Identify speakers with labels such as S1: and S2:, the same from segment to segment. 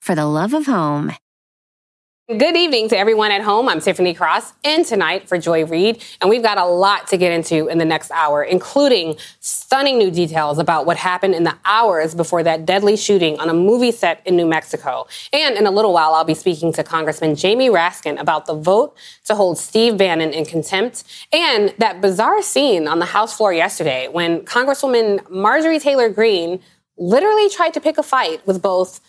S1: for the love of home.
S2: Good evening to everyone at home. I'm Tiffany Cross, and tonight for Joy Reid, and we've got a lot to get into in the next hour, including stunning new details about what happened in the hours before that deadly shooting on a movie set in New Mexico. And in a little while, I'll be speaking to Congressman Jamie Raskin about the vote to hold Steve Bannon in contempt and that bizarre scene on the House floor yesterday when Congresswoman Marjorie Taylor Greene literally tried to pick a fight with both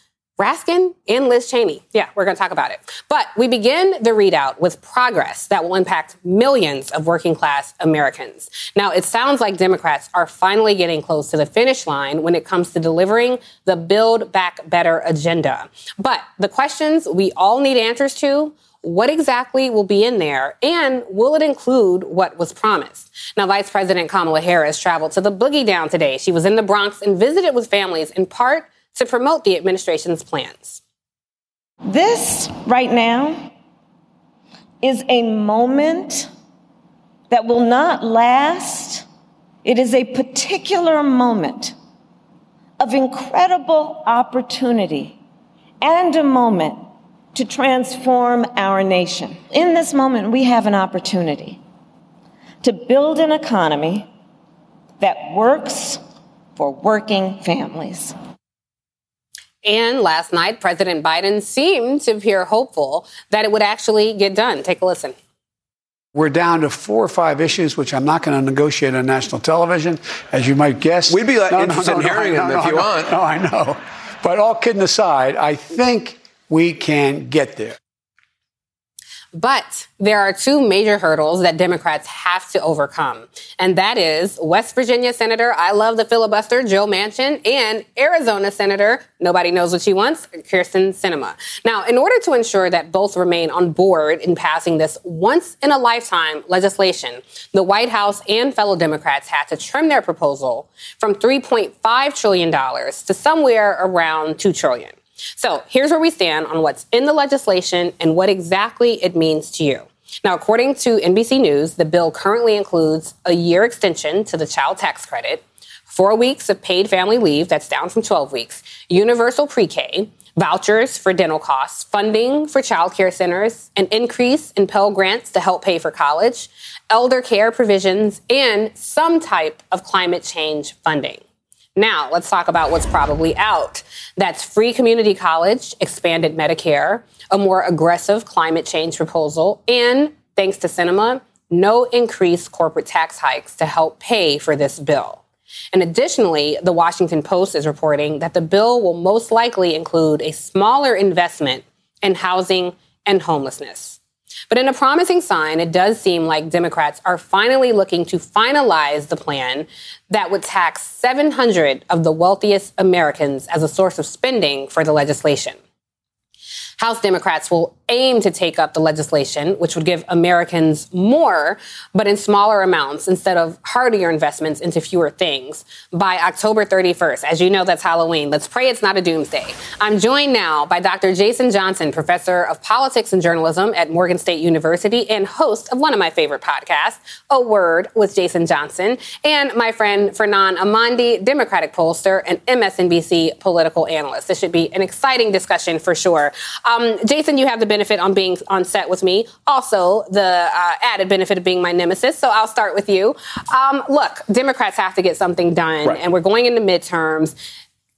S2: Raskin and Liz Cheney. Yeah, we're going to talk about it. But we begin the ReidOut with progress that will impact millions of working class Americans. Now, it sounds like Democrats are finally getting close to the finish line when it comes to delivering the Build Back Better agenda. But the questions we all need answers to what exactly will be in there, and will it include what was promised? Now, Vice President Kamala Harris traveled to the Boogie Down today. She was in the Bronx and visited with families in part to promote the administration's plans.
S3: This right now is a moment that will not last. It is a particular moment of incredible opportunity and a moment to transform our nation. In this moment, we have an opportunity to build an economy that works for working families.
S2: And last night, President Biden seemed to appear hopeful that it would actually get done. Take a listen.
S4: We're down to four or five issues, which I'm not going to negotiate on national television, as you might guess.
S5: We'd be like, no, interested no, no, in hearing them if you want.
S4: No, I know. But all kidding aside, I think we can get there.
S2: But there are two major hurdles that Democrats have to overcome. And that is West Virginia Senator, I love the filibuster, Joe Manchin, and Arizona Senator, nobody knows what she wants, Kyrsten Sinema. Now, in order to ensure that both remain on board in passing this once in a lifetime legislation, the White House and fellow Democrats had to trim their proposal from $3.5 trillion to somewhere around $2 trillion. So here's where we stand on what's in the legislation and what exactly it means to you. Now, according to NBC News, the bill currently includes a year extension to the child tax credit, four weeks of paid family leave, that's down from 12 weeks, universal pre K, vouchers for dental costs, funding for child care centers, an increase in Pell Grants to help pay for college, elder care provisions, and some type of climate change funding. Now, let's talk about what's probably out. That's free community college, expanded Medicare, a more aggressive climate change proposal, and thanks to Sinema, no increased corporate tax hikes to help pay for this bill. And additionally, the Washington Post is reporting that the bill will most likely include a smaller investment in housing and homelessness. But in a promising sign, it does seem like Democrats are finally looking to finalize the plan that would tax 700 of the wealthiest Americans as a source of spending for the legislation. House Democrats will aim to take up the legislation, which would give Americans more, but in smaller amounts instead of hardier investments into fewer things by October 31st. As you know, that's Halloween. Let's pray it's not a doomsday. I'm joined now by Dr. Jason Johnson, professor of politics and journalism at Morgan State University and host of one of my favorite podcasts, A Word with Jason Johnson, and my friend Fernand Amandi, Democratic pollster and MSNBC political analyst. This should be an exciting discussion for sure. Um, Jason, you have the benefit on being on set with me. Also, the uh, added benefit of being my nemesis. So I'll start with you. Um, look, Democrats have to get something done, right. and we're going into midterms.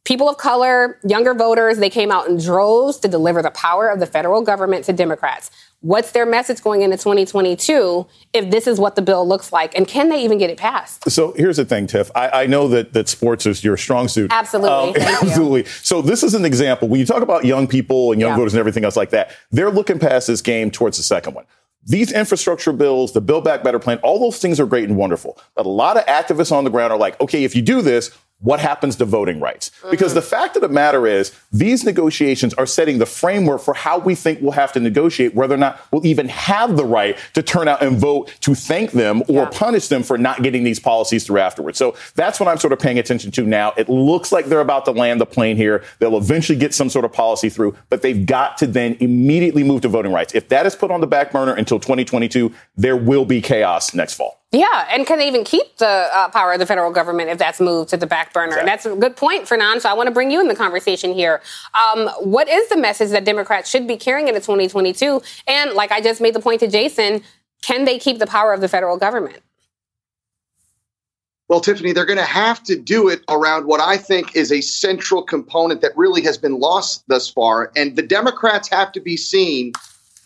S2: People of color, younger voters, they came out in droves to deliver the power of the federal government to Democrats. What's their message going into 2022 if this is what the bill looks like? And can they even get it passed?
S6: So here's the thing, Tiff. I, I know that, that sports is your strong suit.
S2: Absolutely.
S6: Um, absolutely. You. So this is an example. When you talk about young people and young yeah. voters and everything else like that, they're looking past this game towards the second one. These infrastructure bills, the Build Back Better plan, all those things are great and wonderful. But a lot of activists on the ground are like, okay, if you do this, what happens to voting rights? Mm-hmm. Because the fact of the matter is, these negotiations are setting the framework for how we think we'll have to negotiate whether or not we'll even have the right to turn out and vote to thank them or yeah. punish them for not getting these policies through afterwards. So that's what I'm sort of paying attention to now. It looks like they're about to land the plane here. They'll eventually get some sort of policy through, but they've got to then immediately move to voting rights. If that is put on the back burner until 2022, there will be chaos next fall.
S2: Yeah, and can they even keep the uh, power of the federal government if that's moved to the back burner? Exactly. That's a good point, Fernand. So I want to bring you in the conversation here. Um, what is the message that Democrats should be carrying into 2022? And like I just made the point to Jason, can they keep the power of the federal government?
S7: Well, Tiffany, they're going to have to do it around what I think is a central component that really has been lost thus far. And the Democrats have to be seen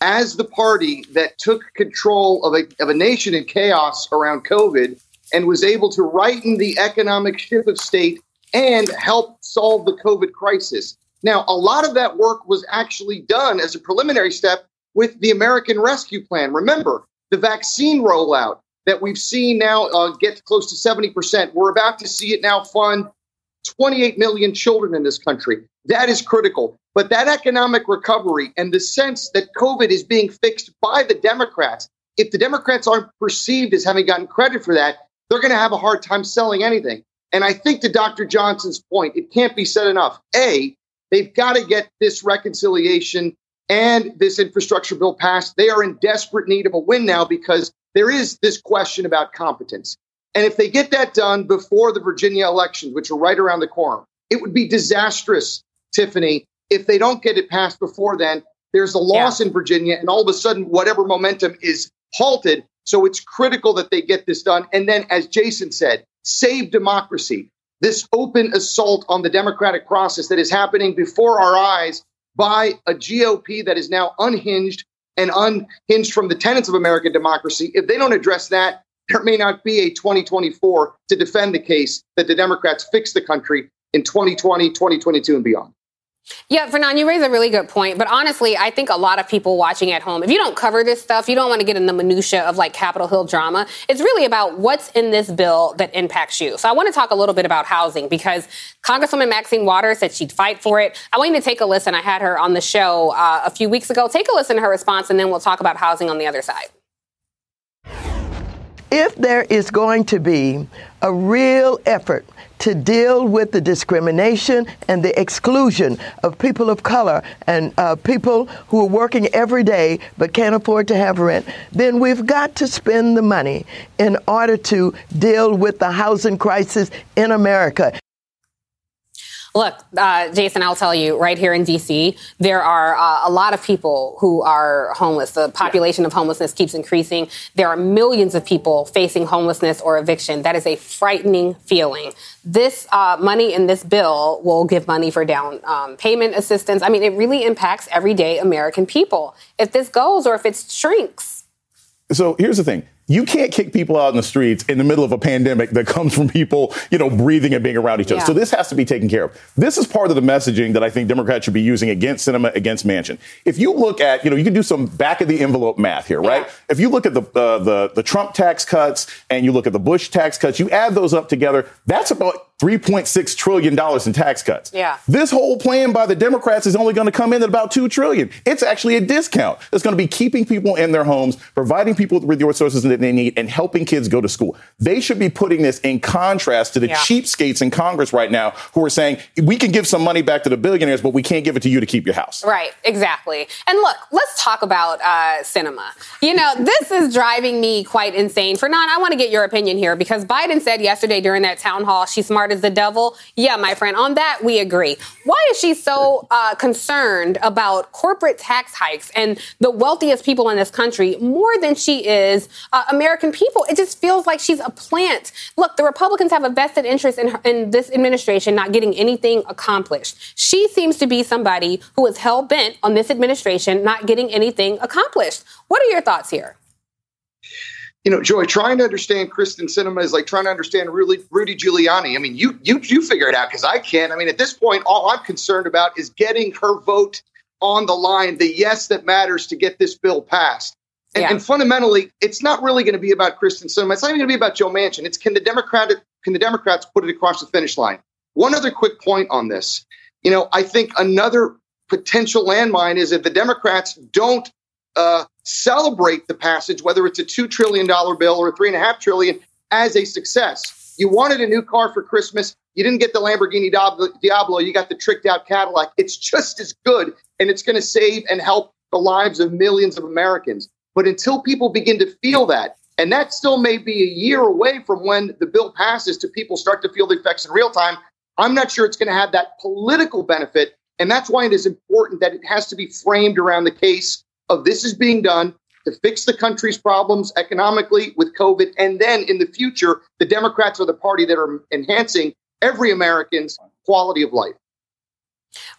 S7: as the party that took control of a, of a nation in chaos around COVID and was able to righten the economic ship of state and help solve the COVID crisis. Now, a lot of that work was actually done as a preliminary step with the American Rescue Plan. Remember, the vaccine rollout that we've seen now uh, get close to 70%. We're about to see it now fund 28 million children in this country. That is critical. But that economic recovery and the sense that COVID is being fixed by the Democrats, if the Democrats aren't perceived as having gotten credit for that, they're going to have a hard time selling anything. And I think to Dr. Johnson's point, it can't be said enough. A, they've got to get this reconciliation and this infrastructure bill passed. They are in desperate need of a win now because there is this question about competence. And if they get that done before the Virginia elections, which are right around the corner, it would be disastrous, Tiffany, if they don't get it passed before then, there's a loss yeah. in Virginia, and all of a sudden, whatever momentum is halted. So it's critical that they get this done. And then, as Jason said, save democracy. This open assault on the democratic process that is happening before our eyes by a GOP that is now unhinged and unhinged from the tenets of American democracy. If they don't address that, there may not be a 2024 to defend the case that the Democrats fix the country in 2020, 2022, and beyond.
S2: Yeah, Fernand, you raise a really good point. But honestly, I think a lot of people watching at home, if you don't cover this stuff, you don't want to get in the minutia of like Capitol Hill drama. It's really about what's in this bill that impacts you. So I want to talk a little bit about housing because Congresswoman Maxine Waters said she'd fight for it. I want you to take a listen. I had her on the show uh, a few weeks ago. Take a listen to her response, and then we'll talk about housing on the other side.
S8: If there is going to be a real effort to deal with the discrimination and the exclusion of people of color and uh, people who are working every day but can't afford to have rent, then we've got to spend the money in order to deal with the housing crisis in America.
S2: Look, uh, Jason, I'll tell you, right here in D.C., there are uh, a lot of people who are homeless. The population of homelessness keeps increasing. There are millions of people facing homelessness or eviction. That is a frightening feeling. This uh, money in this bill will give money for down um, payment assistance. I mean, it really impacts everyday American people. If this goes or if it shrinks.
S6: So here's the thing you can't kick people out in the streets in the middle of a pandemic that comes from people, you know, breathing and being around each other. Yeah. So this has to be taken care of. This is part of the messaging that I think Democrats should be using against Sinema, against Manchin. If you look at, you know, you can do some back of the envelope math here, right? Yeah. If you look at the, uh, the the Trump tax cuts and you look at the Bush tax cuts, you add those up together, that's about $3.6 trillion in tax cuts.
S2: Yeah.
S6: This whole plan by the Democrats is only going to come in at about 2 trillion. It's actually a discount. It's going to be keeping people in their homes, providing people with the resources that they need, and helping kids go to school. They should be putting this in contrast to the yeah. cheapskates in Congress right now who are saying, we can give some money back to the billionaires, but we can't give it to you to keep your house.
S2: Right, exactly. And look, let's talk about uh, Sinema. You know, this is driving me quite insane. Fernand, I want to get your opinion here because Biden said yesterday during that town hall, she's smart as the devil? Yeah, my friend, on that we agree. Why is she so uh, concerned about corporate tax hikes and the wealthiest people in this country more than she is uh, American people? It just feels like she's a plant. Look, the Republicans have a vested interest in, her, in this administration not getting anything accomplished. She seems to be somebody who is hell bent on this administration not getting anything accomplished. What are your thoughts here?
S7: You know, Joy, trying to understand Kyrsten Sinema is like trying to understand really Rudy Giuliani. I mean, you you you figure it out because I can't. I mean, at this point, all I'm concerned about is getting her vote on the line, the yes that matters to get this bill passed. And, yeah. and fundamentally, it's not really going to be about Kyrsten Sinema. It's not even going to be about Joe Manchin. It's can the Democratic can the Democrats put it across the finish line? One other quick point on this. You know, I think another potential landmine is if the Democrats don't uh, celebrate the passage, whether it's a $2 trillion bill or a 3.5 trillion, as a success. You wanted a new car for Christmas. You didn't get the Lamborghini Diablo. You got the tricked out Cadillac. It's just as good, and it's going to save and help the lives of millions of Americans. But until people begin to feel that, and that still may be a year away from when the bill passes to people start to feel the effects in real time, I'm not sure it's going to have that political benefit. And that's why it is important that it has to be framed around the case of this is being done to fix the country's problems economically with COVID. And then in the future, the Democrats are the party that are enhancing every American's quality of life.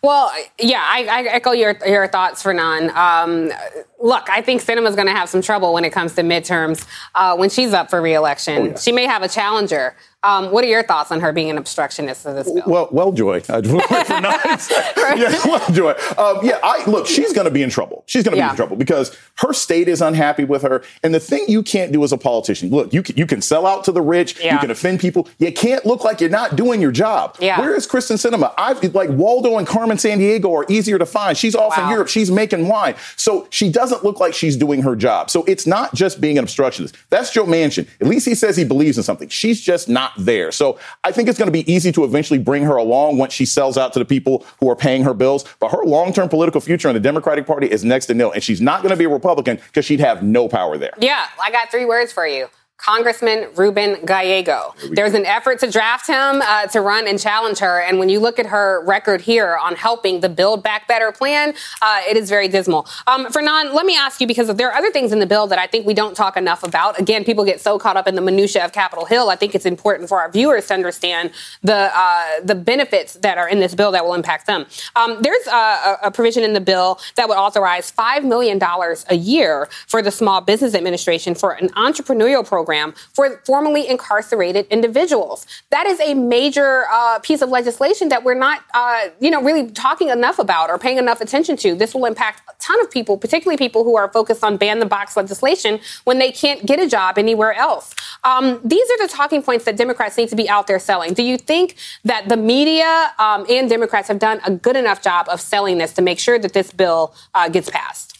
S2: Well, yeah, I, I, echo your your thoughts, Fernand. Um, look, I think Sinema's going to have some trouble when it comes to midterms uh, when she's up for reelection. Oh, yeah. She may have a challenger. Um, what are your thoughts on her being an obstructionist of this bill?
S6: Well, well, Joy. Uh, yeah, well, Joy. Um, yeah, I, look, she's going to be in trouble. She's going to yeah. be in trouble because her state is unhappy with her. And the thing you can't do as a politician, look, you can, you can sell out to the rich, yeah. you can offend people. You can't look like you're not doing your job.
S2: Yeah.
S6: Where is Kyrsten Sinema? I've like Waldo and Carmen Sandiego are easier to find. She's off wow. in Europe. She's making wine. So she doesn't look like she's doing her job. So it's not just being an obstructionist. That's Joe Manchin. At least he says he believes in something. She's just not there. So I think it's going to be easy to eventually bring her along once she sells out to the people who are paying her bills. But her long term political future in the Democratic Party is next to nil. And she's not going to be a Republican because she'd have no power there.
S2: Yeah, I got three words for you Congressman Ruben Gallego. There's an effort to draft him uh, to run and challenge her. And when you look at her record here on helping the Build Back Better plan, uh, it is very dismal. Um, Fernand, let me ask you because there are other things in the bill that I think we don't talk enough about. Again, people get so caught up in the minutia of Capitol Hill. I think it's important for our viewers to understand the uh, the benefits that are in this bill that will impact them. Um, there's a, a provision in the bill that would authorize $5 million a year for the Small Business Administration for an entrepreneurial program program for formerly incarcerated individuals. That is a major uh, piece of legislation that we're not, uh, you know, really talking enough about or paying enough attention to. This will impact a ton of people, particularly people who are focused on ban the box legislation when they can't get a job anywhere else. Um, these are the talking points that Democrats need to be out there selling. Do you think that the media um, and Democrats have done a good enough job of selling this to make sure that this bill uh, gets passed?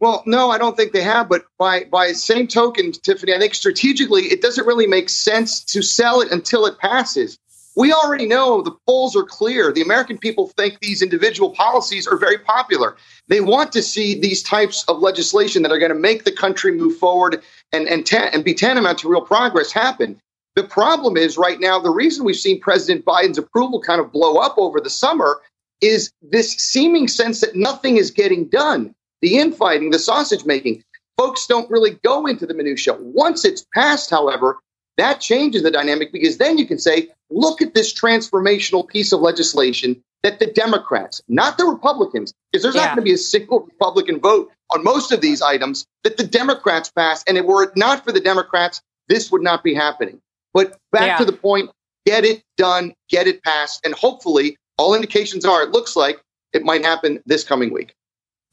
S7: Well, no, I don't think they have. But by by same token, Tiffany, I think strategically it doesn't really make sense to sell it until it passes. We already know the polls are clear. The American people think these individual policies are very popular. They want to see these types of legislation that are going to make the country move forward and and, ta- and be tantamount to real progress happen. The problem is right now, the reason we've seen President Biden's approval kind of blow up over the summer is this seeming sense that nothing is getting done the infighting, the sausage making. Folks don't really go into the minutia. Once it's passed, however, that changes the dynamic because then you can say, look at this transformational piece of legislation that the Democrats, not the Republicans, because there's yeah. not going to be a single Republican vote on most of these items that the Democrats pass. And if were it not for the Democrats, this would not be happening. But back yeah. to the point, get it done, get it passed, and hopefully, all indications are it looks like it might happen this coming week.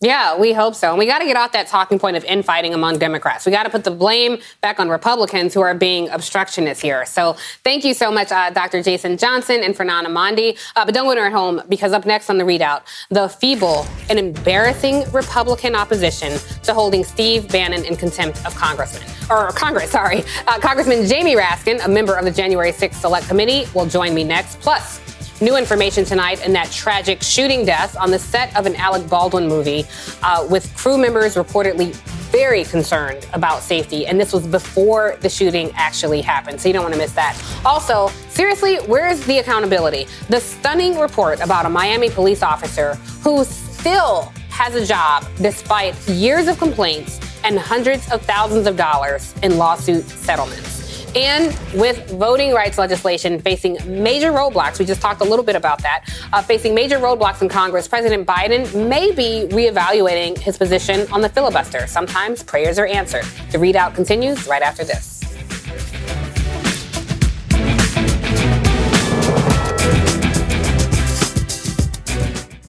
S2: Yeah, we hope so. And we got to get off that talking point of infighting among Democrats. We got to put the blame back on Republicans who are being obstructionists here. So thank you so much, uh, Dr. Jason Johnson and Fernand Amandi. Uh, but don't go at home because up next on the ReidOut, the feeble and embarrassing Republican opposition to holding Steve Bannon in contempt of Congressman or Congress. Sorry, uh, Congressman Jamie Raskin, a member of the January 6th Select Committee, will join me next. Plus. New information tonight in that tragic shooting death on the set of an Alec Baldwin movie, uh, with crew members reportedly very concerned about safety. And this was before the shooting actually happened. So you don't want to miss that. Also, seriously, where's the accountability? The stunning report about a Miami police officer who still has a job despite years of complaints and hundreds of thousands of dollars in lawsuit settlements. And with voting rights legislation facing major roadblocks, we just talked a little bit about that, uh, facing major roadblocks in Congress, President Biden may be reevaluating his position on the filibuster. Sometimes prayers are answered. The ReidOut continues right after this.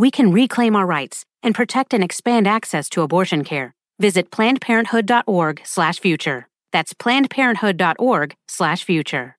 S9: we can reclaim our rights and protect and expand access to abortion care. Visit plannedparenthood.org/future. That's plannedparenthood.org/future.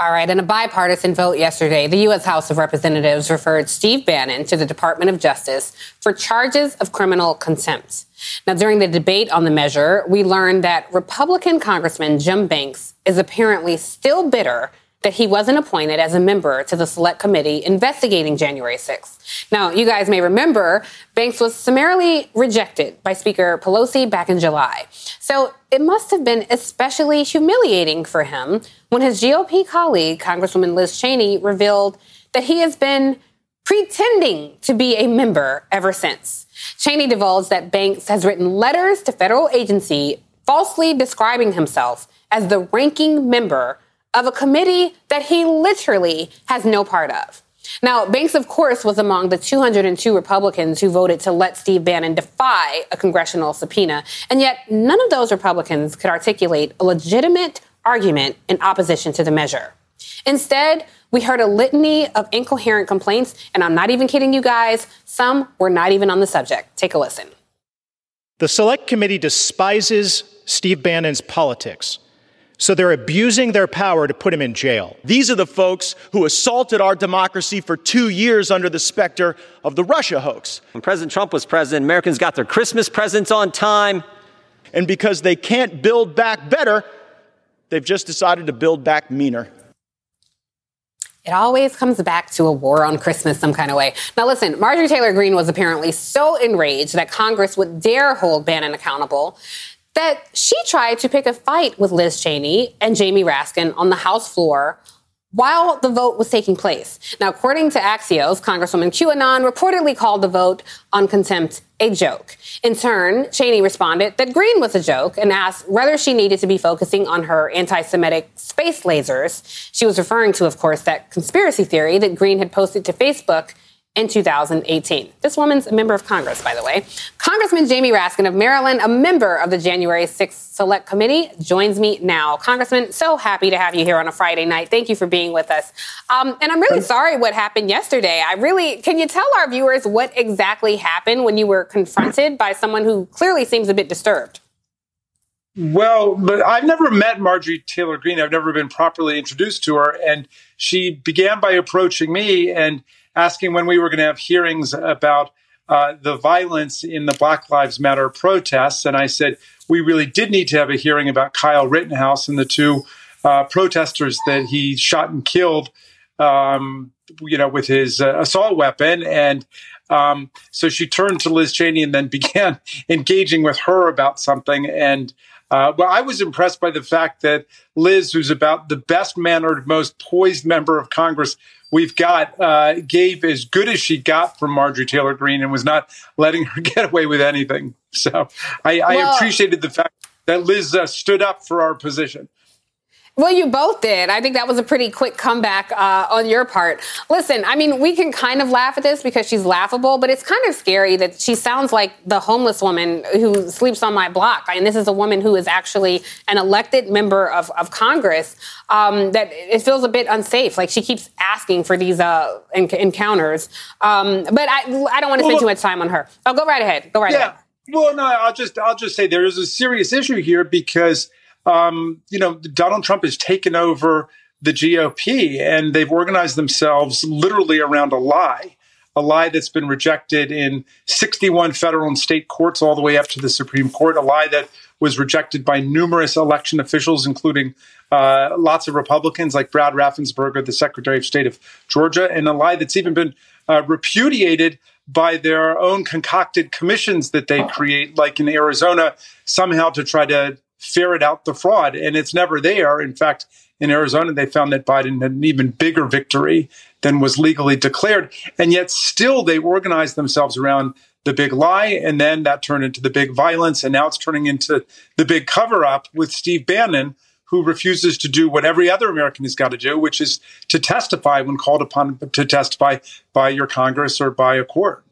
S2: All right, in a bipartisan vote yesterday, the U.S. House of Representatives referred Steve Bannon to the Department of Justice for charges of criminal contempt. Now, during the debate on the measure, we learned that Republican Congressman Jim Banks is apparently still bitter that he wasn't appointed as a member to the select committee investigating January 6th. Now, you guys may remember Banks was summarily rejected by Speaker Pelosi back in July. So it must have been especially humiliating for him when his GOP colleague, Congresswoman Liz Cheney, revealed that he has been pretending to be a member ever since. Cheney divulged that Banks has written letters to federal agency falsely describing himself as the ranking member of a committee that he literally has no part of. Now, Banks, of course, was among the 202 Republicans who voted to let Steve Bannon defy a congressional subpoena, and yet none of those Republicans could articulate a legitimate argument in opposition to the measure. Instead, we heard a litany of incoherent complaints, and I'm not even kidding you guys, some were not even on the subject. Take a listen.
S10: The Select Committee despises Steve Bannon's politics so they're abusing their power to put him in jail.
S11: These are the folks who assaulted our democracy for two years under the specter of the Russia hoax.
S12: When President Trump was president, Americans got their Christmas presents on time.
S11: And because they can't build back better, they've just decided to build back meaner.
S2: It always comes back to a war on Christmas some kind of way. Now, listen, Marjorie Taylor Greene was apparently so enraged that Congress would dare hold Bannon accountable that she tried to pick a fight with Liz Cheney and Jamie Raskin on the House floor while the vote was taking place. Now, according to Axios, Congresswoman QAnon reportedly called the vote on contempt a joke. In turn, Cheney responded that Greene was a joke and asked whether she needed to be focusing on her anti Semitic space lasers. She was referring to, of course, that conspiracy theory that Greene had posted to Facebook in 2018. This woman's a member of Congress, by the way. Congressman Jamie Raskin of Maryland, a member of the January 6th Select Committee, joins me now. Congressman, so happy to have you here on a Friday night. Thank you for being with us. Um, and I'm really sorry what happened yesterday. I really, can you tell our viewers what exactly happened when you were confronted by someone who clearly seems a bit disturbed?
S13: Well, but I've never met Marjorie Taylor Greene. I've never been properly introduced to her. And she began by approaching me and asking when we were going to have hearings about uh, the violence in the Black Lives Matter protests. And I said, we really did need to have a hearing about Kyle Rittenhouse and the two uh, protesters that he shot and killed, um, you know, with his uh, assault weapon. And um, so she turned to Liz Cheney and then began engaging with her about something. And uh, well, I was impressed by the fact that Liz, who's about the best mannered, most poised member of Congress we've got, uh, gave as good as she got from Marjorie Taylor Greene and was not letting her get away with anything. So I, well, I appreciated the fact that Liz uh, stood up for our position.
S2: Well, you both did. I think that was a pretty quick comeback uh, on your part. Listen, I mean, we can kind of laugh at this because she's laughable, but it's kind of scary that she sounds like the homeless woman who sleeps on my block. I and mean, this is a woman who is actually an elected member of, of Congress. Um, that it feels a bit unsafe. Like she keeps asking for these uh, encounters. Um, but I, I don't want to spend well, too much time on her. Oh, go right ahead. Go right yeah. ahead.
S13: Well, no, I'll just I'll just say there is a serious issue here because um, you know, Donald Trump has taken over the GOP and they've organized themselves literally around a lie, a lie that's been rejected in 61 federal and state courts all the way up to the Supreme Court, a lie that was rejected by numerous election officials, including uh, lots of Republicans like Brad Raffensperger, the Secretary of State of Georgia, and a lie that's even been uh, repudiated by their own concocted commissions that they create, like in Arizona, somehow to try to ferret out the fraud. And it's never there. In fact, in Arizona, they found that Biden had an even bigger victory than was legally declared. And yet, still, they organized themselves around the big lie. And then that turned into the big violence. And now it's turning into the big cover up with Steve Bannon, who refuses to do what every other American has got to do, which is to testify when called upon to testify by your Congress or by a court.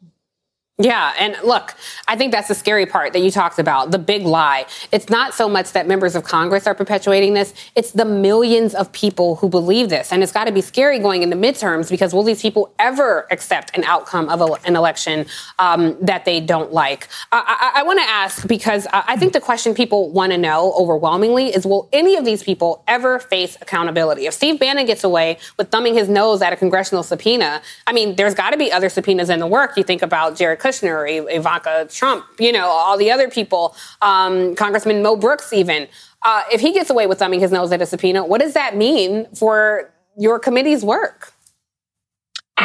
S2: Yeah, and look, I think that's the scary part that you talked about, the big lie. It's not so much that members of Congress are perpetuating this, it's the millions of people who believe this. And it's got to be scary going into midterms because will these people ever accept an outcome of a, an election um, that they don't like? I, I, I want to ask because I think the question people want to know overwhelmingly is will any of these people ever face accountability? If Steve Bannon gets away with thumbing his nose at a congressional subpoena, I mean, there's got to be other subpoenas in the work. You think about Jared Kushner, Ivanka Trump, you know, all the other people, um, Congressman Mo Brooks, even. Uh, if he gets away with thumbing his nose at a subpoena, what does that mean for your committee's work?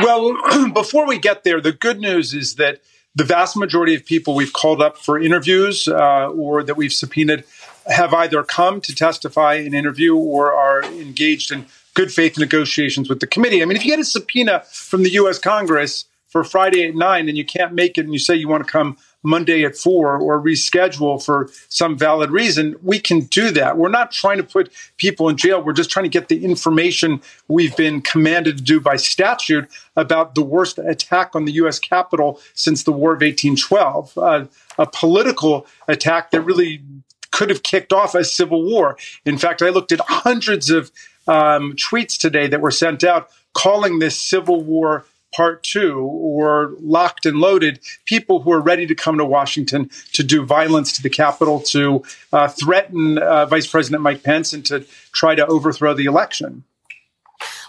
S13: Well, before we get there, the good news is that the vast majority of people we've called up for interviews uh, or that we've subpoenaed have either come to testify in interview or are engaged in good faith negotiations with the committee. I mean, if you get a subpoena from the U.S. Congress, for Friday at nine and you can't make it and you say you want to come Monday at four or reschedule for some valid reason, we can do that. We're not trying to put people in jail. We're just trying to get the information we've been commanded to do by statute about the worst attack on the U.S. Capitol since the War of 1812, uh, a political attack that really could have kicked off a civil war. In fact, I looked at hundreds of um, tweets today that were sent out calling this civil war part two or locked and loaded people who are ready to come to Washington to do violence to the Capitol, to uh, threaten uh, Vice President Mike Pence, and to try to overthrow the election.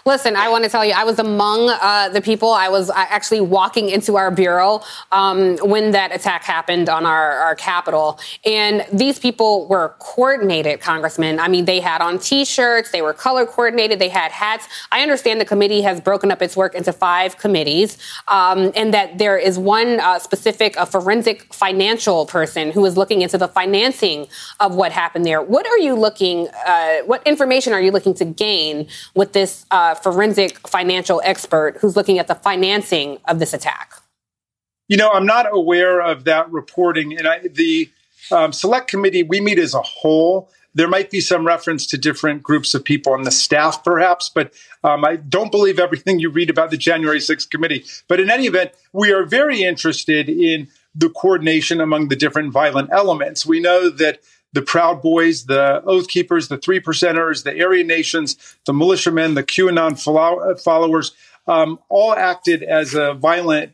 S2: Listen, I want to tell you, I was among uh, the people. I was actually walking into our bureau um, when that attack happened on our, our Capitol. And these people were coordinated, Congressman. I mean, they had on t shirts, they were color coordinated, they had hats. I understand the committee has broken up its work into five committees, um, and that there is one uh, specific, a forensic financial person who is looking into the financing of what happened there. What are you looking, uh, what information are you looking to gain with this? Uh, forensic financial expert who's looking at the financing of this attack?
S13: You know, I'm not aware of that reporting. And I, the um, select committee, we meet as a whole. There might be some reference to different groups of people on the staff, perhaps, but um, I don't believe everything you read about the January 6th committee. But in any event, we are very interested in the coordination among the different violent elements. We know that the Proud Boys, the Oath Keepers, the Three Percenters, the Aryan Nations, the militiamen, the QAnon followers, um, all acted as a violent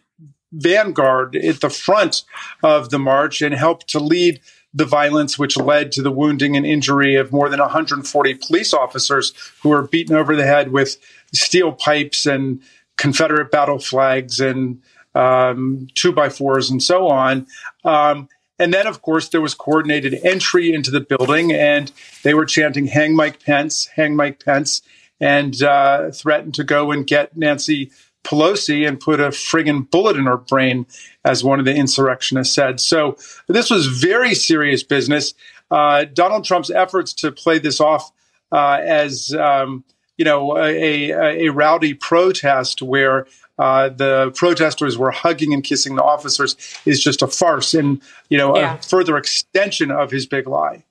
S13: vanguard at the front of the march and helped to lead the violence which led to the wounding and injury of more than 140 police officers who were beaten over the head with steel pipes and Confederate battle flags and um, two by fours and so on. Um, and then, of course, there was coordinated entry into the building, and they were chanting, Hang Mike Pence, hang Mike Pence, and uh, threatened to go and get Nancy Pelosi and put a friggin' bullet in her brain, as one of the insurrectionists said. So this was very serious business. Uh, Donald Trump's efforts to play this off uh, as um, you know a, a, a, rowdy protest where uh, the protesters were hugging and kissing the officers is just a farce and you know yeah. a further extension of his big lie.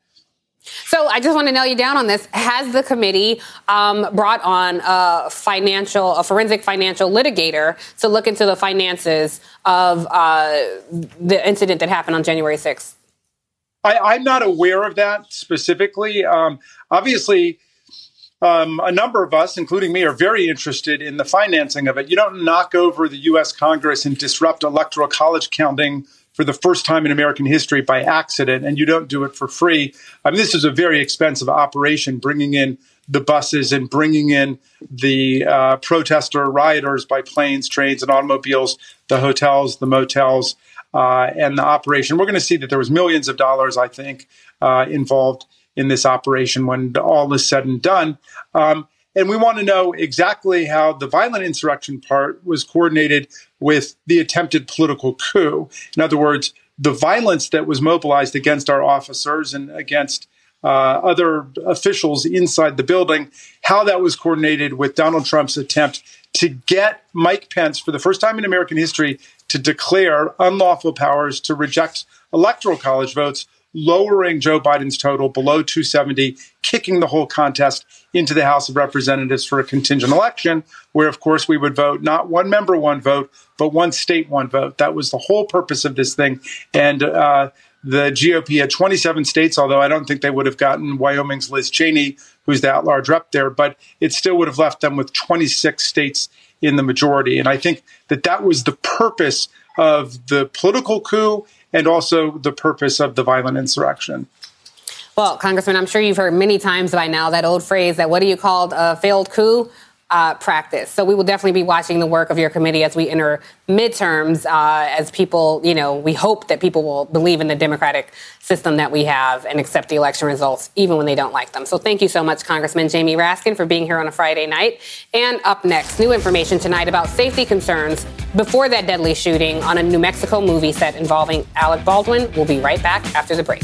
S2: So I just want to nail you down on this. Has the committee um, brought on a financial, a forensic financial litigator to look into the finances of uh, the incident that happened on January 6th?
S13: I, am not aware of that specifically. Um, obviously, um, a number of us, including me, are very interested in the financing of it. You don't knock over the U.S. Congress and disrupt electoral college counting for the first time in American history by accident, and you don't do it for free. I mean, this is a very expensive operation, bringing in the buses and bringing in the uh, protester rioters by planes, trains, and automobiles, the hotels, the motels, uh, and the operation. We're going to see that there was millions of dollars, I think, uh, involved in this operation when all is said and done. Um, And we want to know exactly how the violent insurrection part was coordinated with the attempted political coup. In other words, the violence that was mobilized against our officers and against uh, other officials inside the building, how that was coordinated with Donald Trump's attempt to get Mike Pence, for the first time in American history, to declare unlawful powers to reject electoral college votes, lowering Joe Biden's total below 270, kicking the whole contest into the House of Representatives for a contingent election, where, of course, we would vote not one member, one vote, but one state, one vote. That was the whole purpose of this thing. And uh, the GOP had 27 states, although I don't think they would have gotten Wyoming's Liz Cheney, who's the at large rep there, but it still would have left them with 26 states in the majority. And I think that that was the purpose of the political coup and also the purpose of the violent insurrection.
S2: Well, Congressman, I'm sure you've heard many times by now that old phrase that what do you call a failed coup? Uh, practice. So we will definitely be watching the work of your committee as we enter midterms. Uh, as people, you know, we hope that people will believe in the democratic system that we have and accept the election results, even when they don't like them. So thank you so much, Congressman Jamie Raskin, for being here on a Friday night. And up next, new information tonight about safety concerns before that deadly shooting on a New Mexico movie set involving Alec Baldwin. We'll be right back after the break.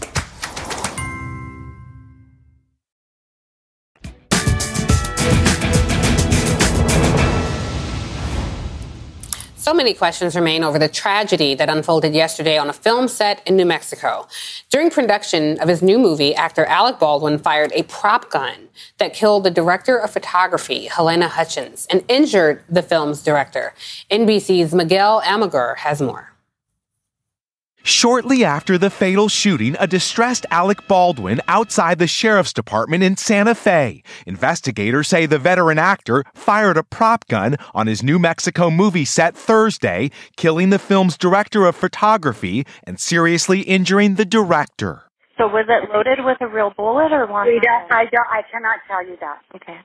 S2: So many questions remain over the tragedy that unfolded yesterday on a film set in New Mexico. During production of his new movie, actor Alec Baldwin fired a prop gun that killed the director of photography, Halyna Hutchins, and injured the film's director. NBC's Miguel Almaguer has more.
S14: Shortly after the fatal shooting, a distressed Alec Baldwin outside the sheriff's department in Santa Fe. Investigators say the veteran actor fired a prop gun on his New Mexico movie set Thursday, killing the film's director of photography and seriously injuring the director.
S15: So was it loaded with a real bullet or one?
S16: I don't. I cannot tell you that.
S15: Okay.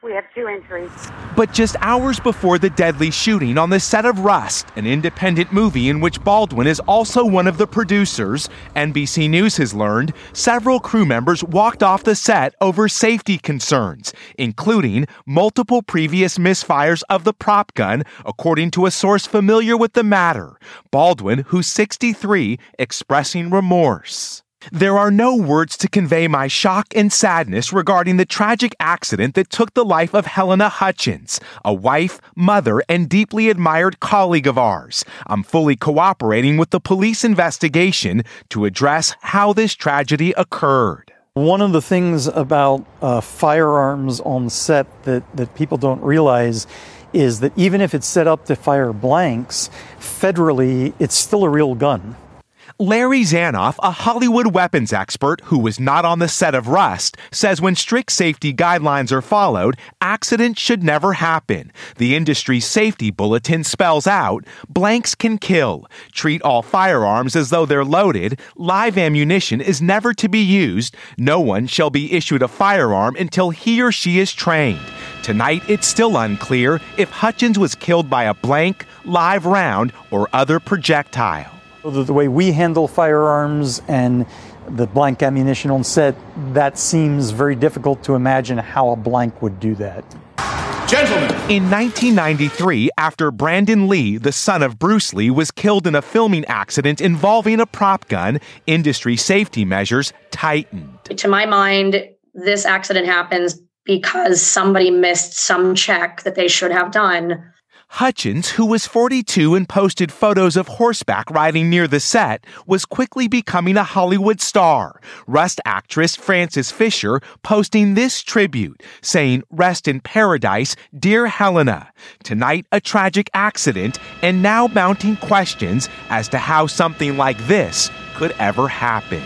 S16: We have two injuries.
S14: But just hours before the deadly shooting on the set of Rust, an independent movie in which Baldwin is also one of the producers, NBC News has learned several crew members walked off the set over safety concerns, including multiple previous misfires of the prop gun, according to a source familiar with the matter. Baldwin, who's 63, expressing remorse. There are no words to convey my shock and sadness regarding the tragic accident that took the life of Halyna Hutchins, a wife, mother, and deeply admired colleague of ours. I'm fully cooperating with the police investigation to address how this tragedy occurred.
S17: One of the things about uh, firearms on set that, that people don't realize is that even if it's set up to fire blanks, federally, it's still a real gun.
S14: Larry Zanoff, a Hollywood weapons expert who was not on the set of Rust, says when strict safety guidelines are followed, accidents should never happen. The industry's safety bulletin spells out blanks can kill. Treat all firearms as though they're loaded. Live ammunition is never to be used. No one shall be issued a firearm until he or she is trained. Tonight, it's still unclear if Hutchins was killed by a blank, live round, or other projectile.
S17: The, the way we handle firearms and the blank ammunition on set, that seems very difficult to imagine how a blank would do that.
S14: Gentlemen. In 1993, after Brandon Lee, the son of Bruce Lee, was killed in a filming accident involving a prop gun, industry safety measures tightened.
S18: To my mind, this accident happens because somebody missed some check that they should have done
S14: Hutchins, who was 42 and posted photos of horseback riding near the set, was quickly becoming a Hollywood star. Rust actress Frances Fisher posting this tribute, saying, Rest in paradise, dear Halyna. Tonight, a tragic accident, and now mounting questions as to how something like this could ever happen.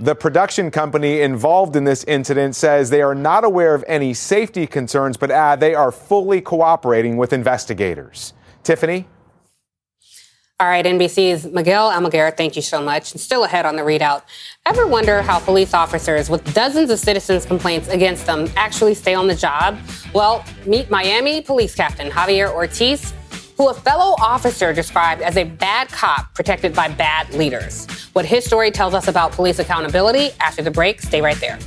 S19: The production company involved in this incident says they are not aware of any safety concerns, but add they are fully cooperating with investigators. Tiffany?
S2: All right, NBC's Miguel Almaguer, thank you so much. Still ahead on the ReidOut. Ever wonder how police officers with dozens of citizens' complaints against them actually stay on the job? Well, meet Miami Police Captain Javier Ortiz who a fellow officer described as a bad cop protected by bad leaders. What his story tells us about police accountability after the break. Stay right there.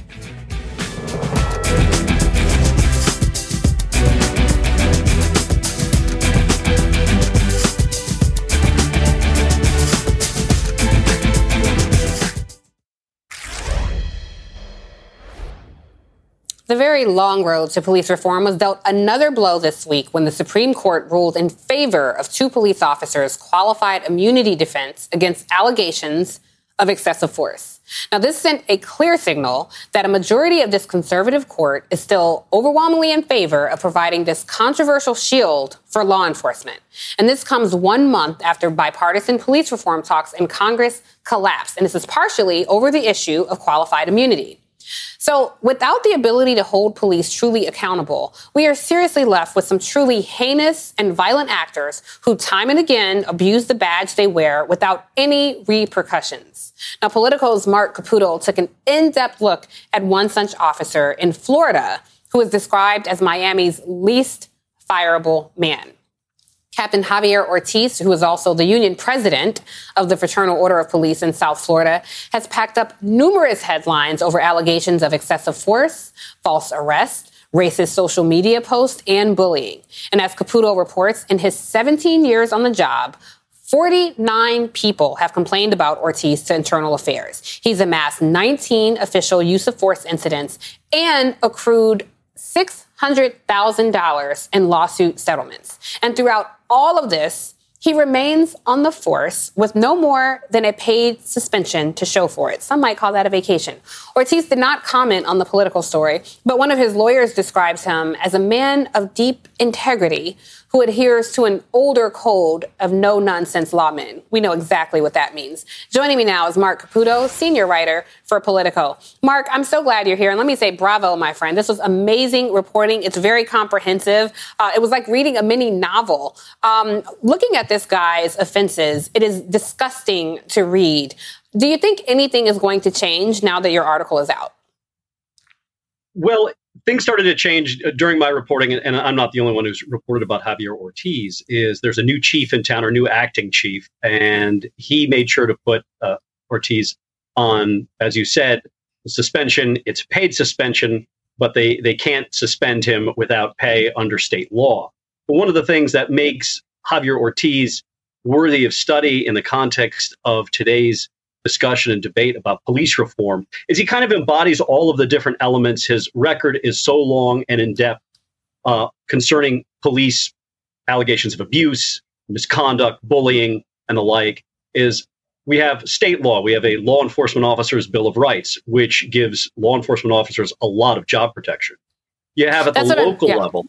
S2: The very long road to police reform was dealt another blow this week when the Supreme Court ruled in favor of two police officers' qualified immunity defense against allegations of excessive force. Now, this sent a clear signal that a majority of this conservative court is still overwhelmingly in favor of providing this controversial shield for law enforcement. And this comes one month after bipartisan police reform talks in Congress collapsed. And this is partially over the issue of qualified immunity. So, without the ability to hold police truly accountable, we are seriously left with some truly heinous and violent actors who time and again abuse the badge they wear without any repercussions. Now, Politico's Marc Caputo took an in depth look at one such officer in Florida who is described as Miami's least fireable man. Captain Javier Ortiz, who is also the union president of the Fraternal Order of Police in South Florida, has packed up numerous headlines over allegations of excessive force, false arrest, racist social media posts, and bullying. And as Caputo reports, in his 17 years on the job, 49 people have complained about Ortiz to internal affairs. He's amassed 19 official use of force incidents and accrued $600,000 in lawsuit settlements. And throughout all of this, he remains on the force with no more than a paid suspension to show for it. Some might call that a vacation. Ortiz did not comment on the Politico story, but one of his lawyers describes him as a man of deep integrity who adheres to an older code of no nonsense lawmen. We know exactly what that means. Joining me now is Marc Caputo, senior writer for Politico. Marc, I'm so glad you're here. And let me say bravo, my friend. This was amazing reporting. It's very comprehensive. Uh, it was like reading a mini novel. Um, looking at this guy's offenses, it is disgusting to read. Do you think anything is going to change now that your article is out?
S20: Well, things started to change uh, during my reporting, and I'm not the only one who's reported about Javier Ortiz. Is there's a new chief in town, or new acting chief, and he made sure to put uh, Ortiz on, as you said, suspension. It's paid suspension, but they they can't suspend him without pay under state law. But one of the things that makes Javier Ortiz worthy of study in the context of today's discussion and debate about police reform is he kind of embodies all of the different elements. His record is so long and in depth uh, concerning police allegations of abuse, misconduct, bullying, and the like. Is we have state law. We have a law enforcement officer's bill of rights, which gives law enforcement officers a lot of job protection. You have at That's the local yeah. level,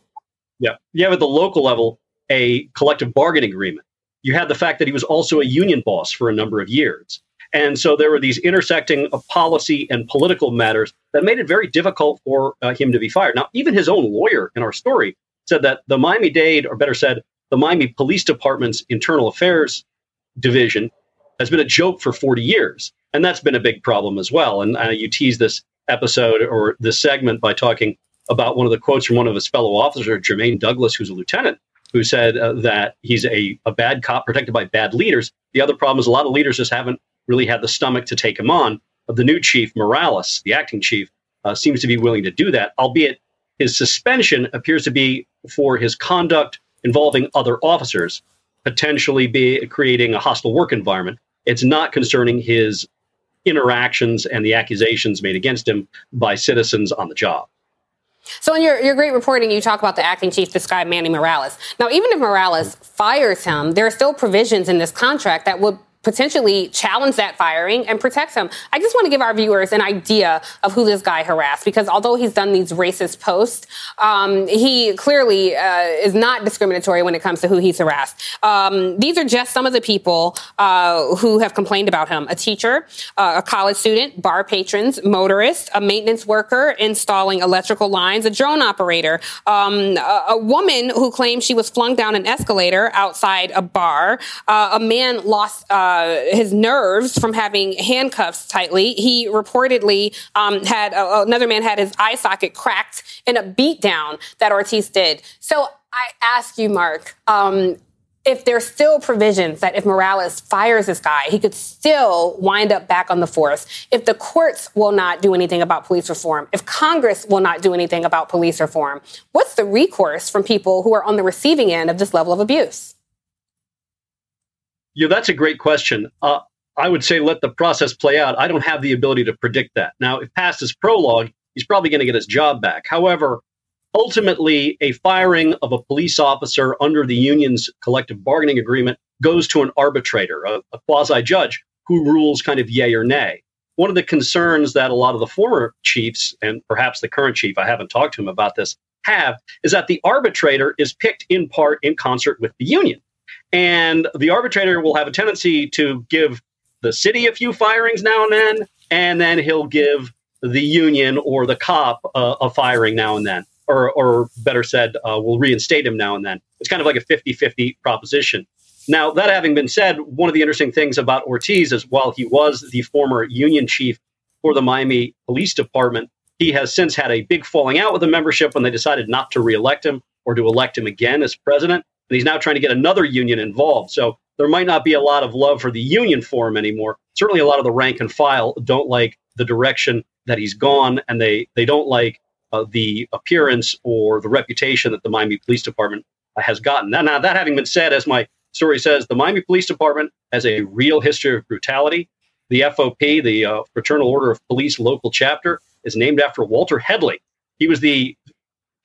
S20: yeah, you have at the local level a collective bargaining agreement. You had the fact that he was also a union boss for a number of years. And so there were these intersecting of policy and political matters that made it very difficult for uh, him to be fired. Now, even his own lawyer in our story said that the Miami Dade, or better said, the Miami Police Department's internal affairs division has been a joke for 40 years. And that's been a big problem as well. And uh, you tease this episode or this segment by talking about one of the quotes from one of his fellow officers, Jermaine Douglas, who's a lieutenant, who said uh, that he's a, a bad cop protected by bad leaders. The other problem is a lot of leaders just haven't really had the stomach to take him on. But the new chief, Morales, the acting chief, uh, seems to be willing to do that, albeit his suspension appears to be for his conduct involving other officers, potentially be creating a hostile work environment. It's not concerning his interactions and the accusations made against him by citizens on the job.
S2: So in your, your great reporting, you talk about the acting chief, this guy, Manny Morales. Now, even if Morales fires him, there are still provisions in this contract that would potentially challenge that firing and protect him. I just want to give our viewers an idea of who this guy harassed because although he's done these racist posts, um, he clearly uh, is not discriminatory when it comes to who he's harassed. Um, these are just some of the people uh, who have complained about him: a teacher, uh, a college student, bar patrons, motorists, a maintenance worker installing electrical lines, a drone operator, um, a, a, woman who claimed she was flung down an escalator outside a bar, uh, a man lost uh, uh, his nerves from having handcuffs tightly. He reportedly um, had uh, another man had his eye socket cracked in a beatdown that Ortiz did. So I ask you, Marc. Um, if there's still provisions that if Morales fires this guy, he could still wind up back on the force. If the courts will not do anything about police reform, if Congress will not do anything about police reform, what's the recourse from people who are on the receiving end of this level of abuse?
S20: Yeah, that's a great question. Uh, I would say let the process play out. I don't have the ability to predict that. Now, if past his prologue, he's probably going to get his job back. However, ultimately, a firing of a police officer under the union's collective bargaining agreement goes to an arbitrator, a, a quasi judge, who rules kind of yay or nay. One of the concerns that a lot of the former chiefs, and perhaps the current chief, I haven't talked to him about this, have is that the arbitrator is picked in part in concert with the union. And the arbitrator will have a tendency to give the city a few firings now and then, and then he'll give the union or the cop uh, a firing now and then, or, or better said, uh, will reinstate him now and then. It's kind of like a 50 50 proposition. Now, that having been said, one of the interesting things about Ortiz is while he was the former union chief for the Miami Police Department, he has since had a big falling out with the membership when they decided not to reelect him or to elect him again as president and he's now trying to get another union involved. So there might not be a lot of love for the union for him anymore. Certainly, a lot of the rank and file don't like the direction that he's gone, and they they don't like uh, the appearance or the reputation that the Miami Police Department has gotten. Now, now, that having been said, as my story says, the Miami Police Department has a real history of brutality. The FOP, the uh, Fraternal Order of Police local chapter, is named after Walter Headley. He was the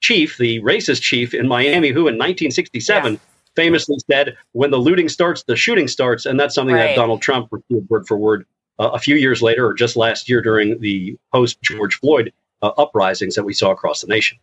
S20: chief, the racist chief in Miami, who in 1967 yeah. famously said, "When the looting starts, the shooting starts," and that's something right. that Donald Trump repeated word for word uh, a few years later, or just last year during the post George Floyd uh, uprisings that we saw across the nation.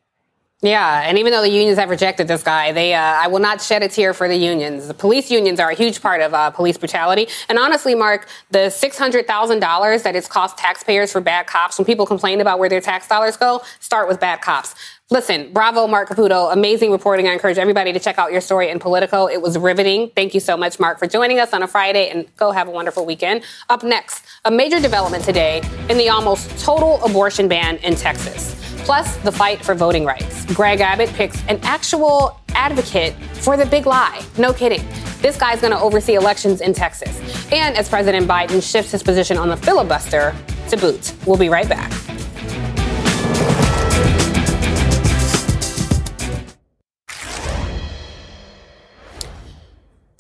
S2: Yeah, and even though the unions have rejected this guy, they uh, I will not shed a tear for the unions. The police unions are a huge part of uh, police brutality. And honestly, Marc, the six hundred thousand dollars that it's cost taxpayers for bad cops, when people complain about where their tax dollars go, start with bad cops. Listen, bravo, Marc Caputo. Amazing reporting. I encourage everybody to check out your story in Politico. It was riveting. Thank you so much, Marc, for joining us on a Friday, and go have a wonderful weekend. Up next, a major development today in the almost total abortion ban in Texas plus the fight for voting rights. Greg Abbott picks an actual advocate for the big lie. No kidding. This guy's going to oversee elections in Texas. And as President Biden shifts his position on the filibuster to boot. We'll be right back.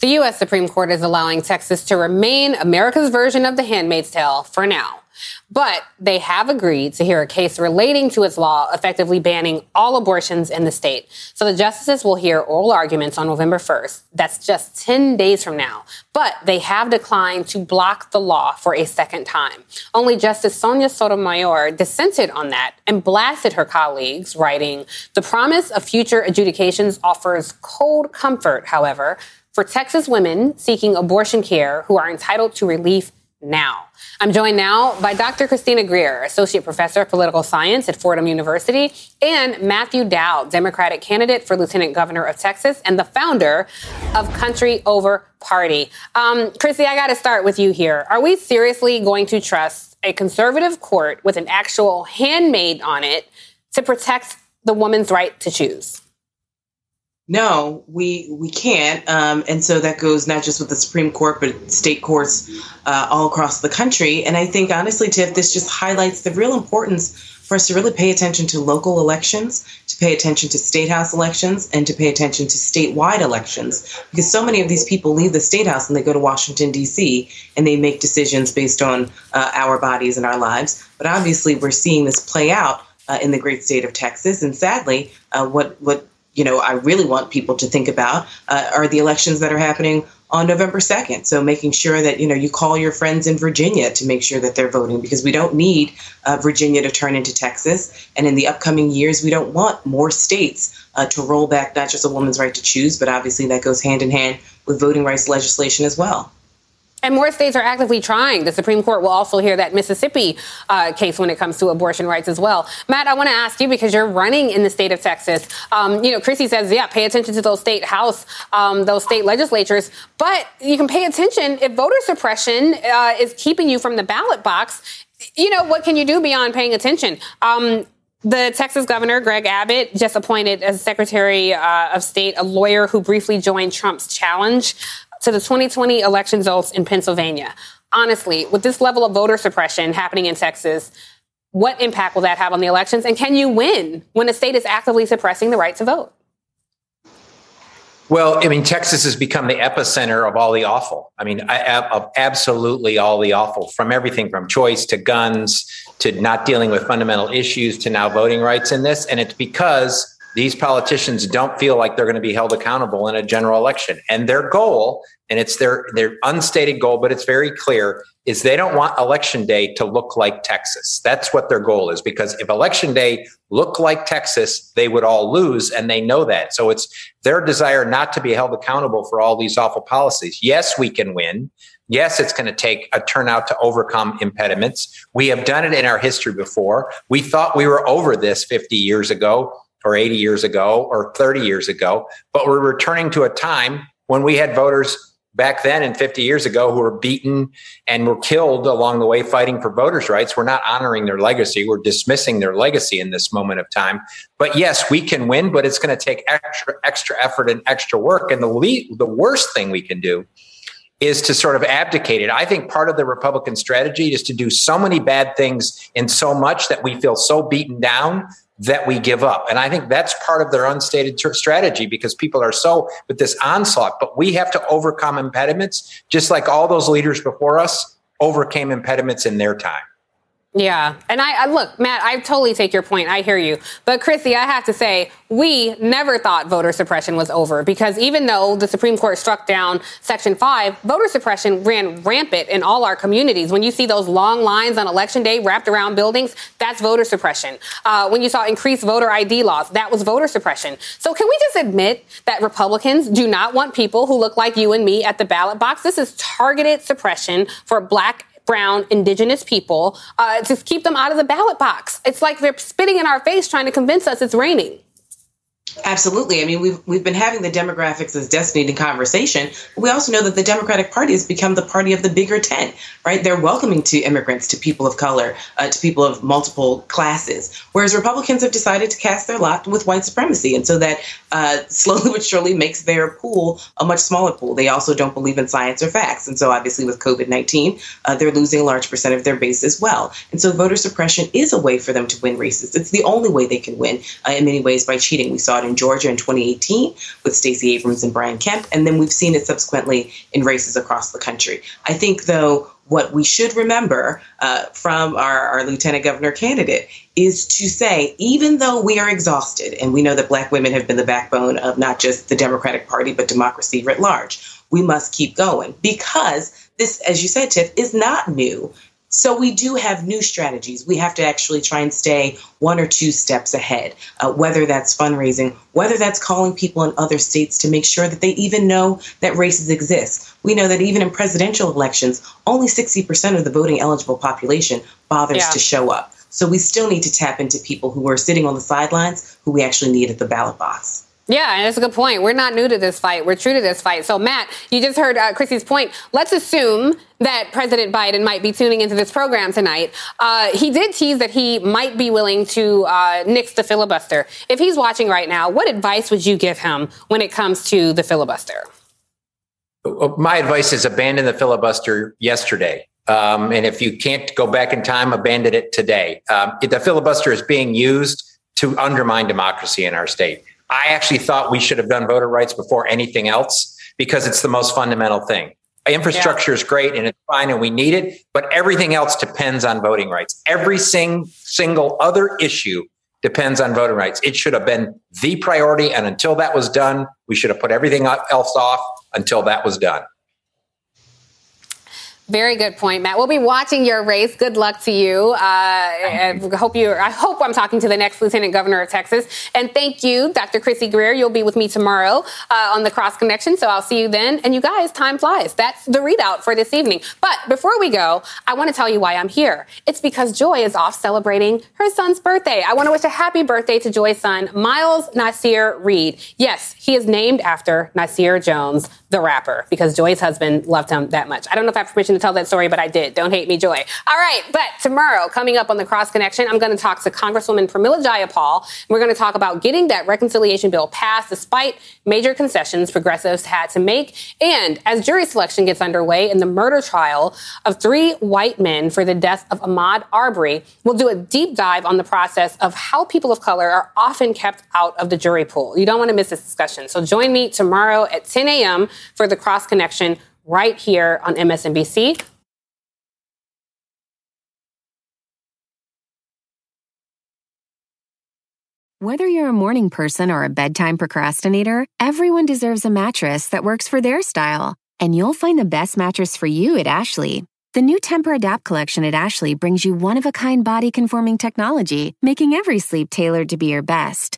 S2: The U.S. Supreme Court is allowing Texas to remain America's version of the Handmaid's Tale for now. But they have agreed to hear a case relating to its law effectively banning all abortions in the state. So the justices will hear oral arguments on November 1st. That's just 10 days from now. But they have declined to block the law for a second time. Only Justice Sonia Sotomayor dissented on that and blasted her colleagues, writing, The promise of future adjudications offers cold comfort, however, for Texas women seeking abortion care who are entitled to relief now. I'm joined now by Dr. Christina Greer, Associate Professor of Political Science at Fordham University, and Matthew Dowd, Democratic candidate for Lieutenant Governor of Texas and the founder of Country Over Party. Um, Chrissy, I got to start with you here. Are we seriously going to trust a conservative court with an actual handmaid on it to protect the woman's right to choose?
S21: No, we we can't, um, and so that goes not just with the Supreme Court, but state courts uh, all across the country. And I think, honestly, Tiff, this just highlights the real importance for us to really pay attention to local elections, to pay attention to state house elections, and to pay attention to statewide elections, because so many of these people leave the state house and they go to Washington D.C. and they make decisions based on uh, our bodies and our lives. But obviously, we're seeing this play out. Uh, in the great state of Texas, and sadly, uh, what what you know, I really want people to think about uh, are the elections that are happening on November 2nd. So making sure that, you know, you call your friends in Virginia to make sure that they're voting because we don't need uh, Virginia to turn into Texas. And in the upcoming years, we don't want more states uh, to roll back not just a woman's right to choose, but obviously that goes hand in hand with voting rights legislation as well.
S2: And more states are actively trying. The Supreme Court will also hear that Mississippi uh, case when it comes to abortion rights as well. Matt, I want to ask you because you're running in the state of Texas. Um, you know, Chrissy says, yeah, pay attention to those state house, um, those state legislatures, but you can pay attention if voter suppression uh, is keeping you from the ballot box. You know, what can you do beyond paying attention? Um, the Texas governor, Greg Abbott, just appointed as Secretary uh, of State a lawyer who briefly joined Trump's challenge to the 2020 election results in Pennsylvania. Honestly, with this level of voter suppression happening in Texas, what impact will that have on the elections? And can you win when a state is actively suppressing the right to vote?
S22: Well, I mean, Texas has become the epicenter of all the awful. I mean, of absolutely all the awful, from everything from choice to guns to not dealing with fundamental issues to now voting rights in this. And it's because these politicians don't feel like they're going to be held accountable in a general election. And their goal, and it's their their unstated goal, but it's very clear, is they don't want election day to look like Texas. That's what their goal is. Because if election day looked like Texas, they would all lose, and they know that. So it's their desire not to be held accountable for all these awful policies. Yes, we can win. Yes, it's going to take a turnout to overcome impediments. We have done it in our history before. We thought we were over this 50 years ago or 80 years ago or 30 years ago, but we're returning to a time when we had voters back then and 50 years ago who were beaten and were killed along the way fighting for voters' rights. We're not honoring their legacy. We're dismissing their legacy in this moment of time. But yes, we can win, but it's going to take extra extra effort and extra work. And the le- the worst thing we can do is to sort of abdicate it. I think part of the Republican strategy is to do so many bad things in so much that we feel so beaten down that we give up. And I think that's part of their unstated ter- strategy because people are so with this onslaught. But we have to overcome impediments, just like all those leaders before us overcame impediments in their time.
S2: Yeah. And I, I, look, Matt, I totally take your point. I hear you. But Chrissy, I have to say, we never thought voter suppression was over because even though the Supreme Court struck down Section 5, voter suppression ran rampant in all our communities. When you see those long lines on election day wrapped around buildings, that's voter suppression. Uh, when you saw increased voter ID laws, that was voter suppression. So can we just admit that Republicans do not want people who look like you and me at the ballot box? This is targeted suppression for black brown, indigenous people uh, to keep them out of the ballot box. It's like they're spitting in our face trying to convince us it's raining.
S21: Absolutely. I mean, we've we've been having the demographics as destiny in conversation. we also know that the Democratic Party has become the party of the bigger tent, right? They're welcoming to immigrants, to people of color, uh, to people of multiple classes. Whereas Republicans have decided to cast their lot with white supremacy, and so that uh, slowly but surely makes their pool a much smaller pool. They also don't believe in science or facts, and so obviously with COVID nineteen, uh, they're losing a large percent of their base as well. And so voter suppression is a way for them to win races. It's the only way they can win uh, in many ways by cheating. We saw it in Georgia in 2018 with Stacey Abrams and Brian Kemp, and then we've seen it subsequently in races across the country. I think, though, what we should remember uh, from our, our lieutenant governor candidate is to say, even though we are exhausted, and we know that Black women have been the backbone of not just the Democratic Party, but democracy writ large, we must keep going because this, as you said, Tiff, is not new. So we do have new strategies. We have to actually try and stay one or two steps ahead, uh, whether that's fundraising, whether that's calling people in other states to make sure that they even know that races exist. We know that even in presidential elections, only 60% of the voting eligible population bothers yeah. to show up. So we still need to tap into people who are sitting on the sidelines who we actually need at the ballot box.
S2: Yeah, and that's a good point. We're not new to this fight. We're true to this fight. So, Matt, you just heard uh, Chrissy's point. Let's assume that President Biden might be tuning into this program tonight. Uh, he did tease that he might be willing to uh, nix the filibuster. If he's watching right now, what advice would you give him when it comes to the filibuster?
S22: My advice is abandon the filibuster yesterday. Um, and if you can't go back in time, abandon it today. Um, the filibuster is being used to undermine democracy in our state. I actually thought we should have done voter rights before anything else because it's the most fundamental thing. Infrastructure yeah. is great and it's fine and we need it, but everything else depends on voting rights. Every sing, single other issue depends on voting rights. It should have been the priority. And until that was done, we should have put everything else off until that was done.
S2: Very good point, Matt. We'll be watching your race. Good luck to you. Uh, I hope you. I hope I'm talking to the next Lieutenant Governor of Texas. And thank you, Dr. Chrissy Greer. You'll be with me tomorrow uh, on the Cross Connection. So I'll see you then. And you guys, time flies. That's the ReidOut for this evening. But before we go, I want to tell you why I'm here. It's because Joy is off celebrating her son's birthday. I want to wish a happy birthday to Joy's son, Miles Nasir Reid. Yes, he is named after Nasir Jones, the rapper, because Joy's husband loved him that much. I don't know if I have permission to tell that story, but I did. Don't hate me, Joy. All right, but tomorrow, coming up on the Cross Connection, I'm going to talk to Congresswoman Pramila Jayapal. We're going to talk about getting that reconciliation bill passed despite major concessions progressives had to make. And as jury selection gets underway in the murder trial of three white men for the death of Ahmaud Arbery, we'll do a deep dive on the process of how people of color are often kept out of the jury pool. You don't want to miss this discussion. So join me tomorrow at 10 a.m. for the Cross Connection right here on MSNBC.
S1: Whether you're a morning person or a bedtime procrastinator, everyone deserves a mattress that works for their style. And you'll find the best mattress for you at Ashley. The new Tempur-Adapt collection at Ashley brings you one of a kind body conforming technology, making every sleep tailored to be your best.